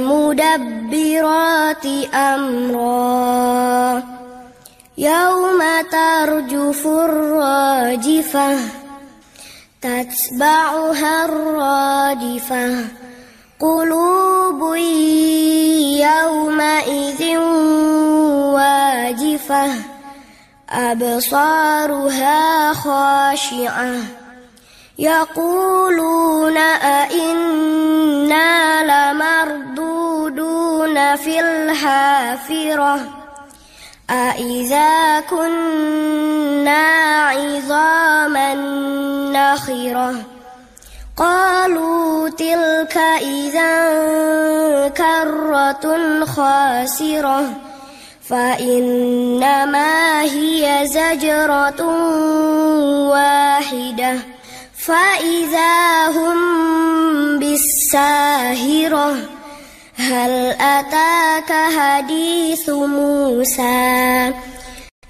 فالمدبرات أمرا. يوم ترجف الراجفة تتبعها الرادفة. قلوب يومئذ واجفة أبصارها خاشعة. يقولون الحافرة أئذا كنا عظاما نخرة. قالوا تلك إذا كرة خاسرة. فإنما هي زجرة واحدة. فإذا هم بالساهرة. هل أتاك حديث موسى؟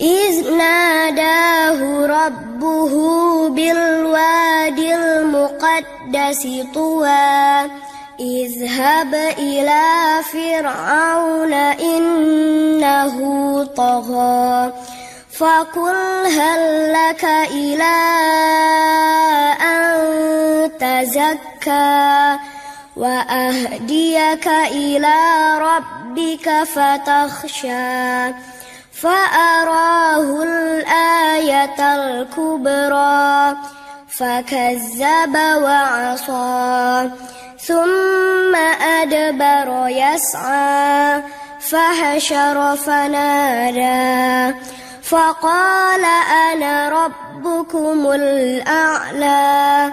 إذ ناداه ربه بالواد المقدس طوى اذهب إلى فرعون إنه طغى فقل هل لك إلى أن تزكى؟ وأهديك إلى ربك فتخشى فأراه الآية الكبرى فكذب وعصى ثم أدبر يسعى فحشر فنادى فقال أنا ربكم الأعلى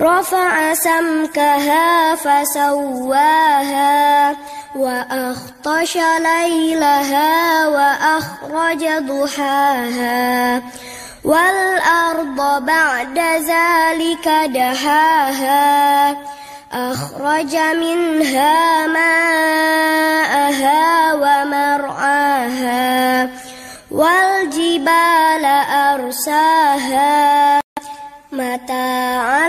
رفع سمكها فسواها وأخطش ليلها وأخرج ضحاها والأرض بعد ذلك دحاها أخرج منها ماءها ومرعاها والجبال أرساها متاعا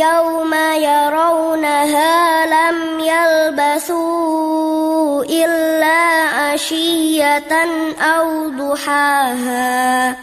يوم يرونها لم يلبثوا إلا عشية أو ضحاها.